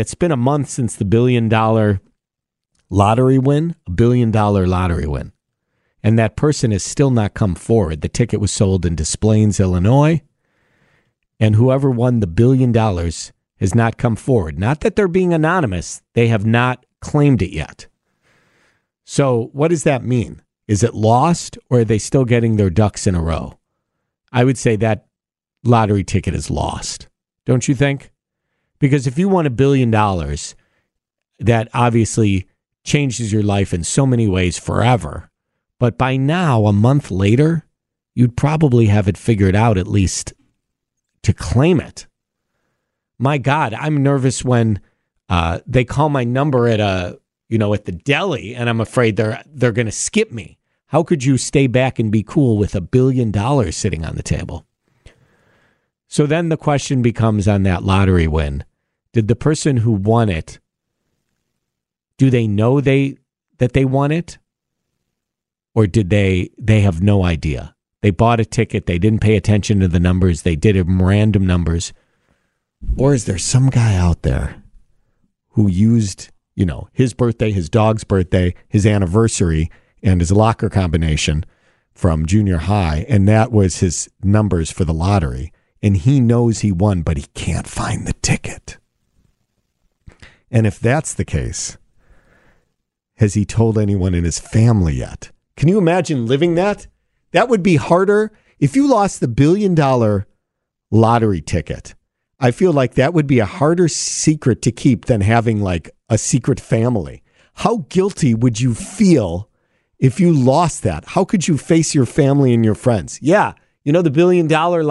it's been a month since the billion dollar lottery win, a billion dollar lottery win. And that person has still not come forward. The ticket was sold in Des Plaines, Illinois. And whoever won the billion dollars has not come forward. Not that they're being anonymous, they have not claimed it yet. So, what does that mean? Is it lost or are they still getting their ducks in a row? I would say that lottery ticket is lost. Don't you think? Because if you want a billion dollars, that obviously changes your life in so many ways forever. But by now, a month later, you'd probably have it figured out at least to claim it. My God, I'm nervous when uh, they call my number at a you know at the deli, and I'm afraid they're they're going to skip me. How could you stay back and be cool with a billion dollars sitting on the table? So then the question becomes on that lottery win: Did the person who won it do they know they that they won it, or did they they have no idea? They bought a ticket, they didn't pay attention to the numbers, they did random numbers, or is there some guy out there who used you know his birthday, his dog's birthday, his anniversary, and his locker combination from junior high, and that was his numbers for the lottery, and he knows he won, but he can't find the ticket. And if that's the case, has he told anyone in his family yet? Can you imagine living that? That would be harder if you lost the billion dollar lottery ticket. I feel like that would be a harder secret to keep than having like a secret family. How guilty would you feel if you lost that? How could you face your family and your friends? Yeah, you know, the billion dollar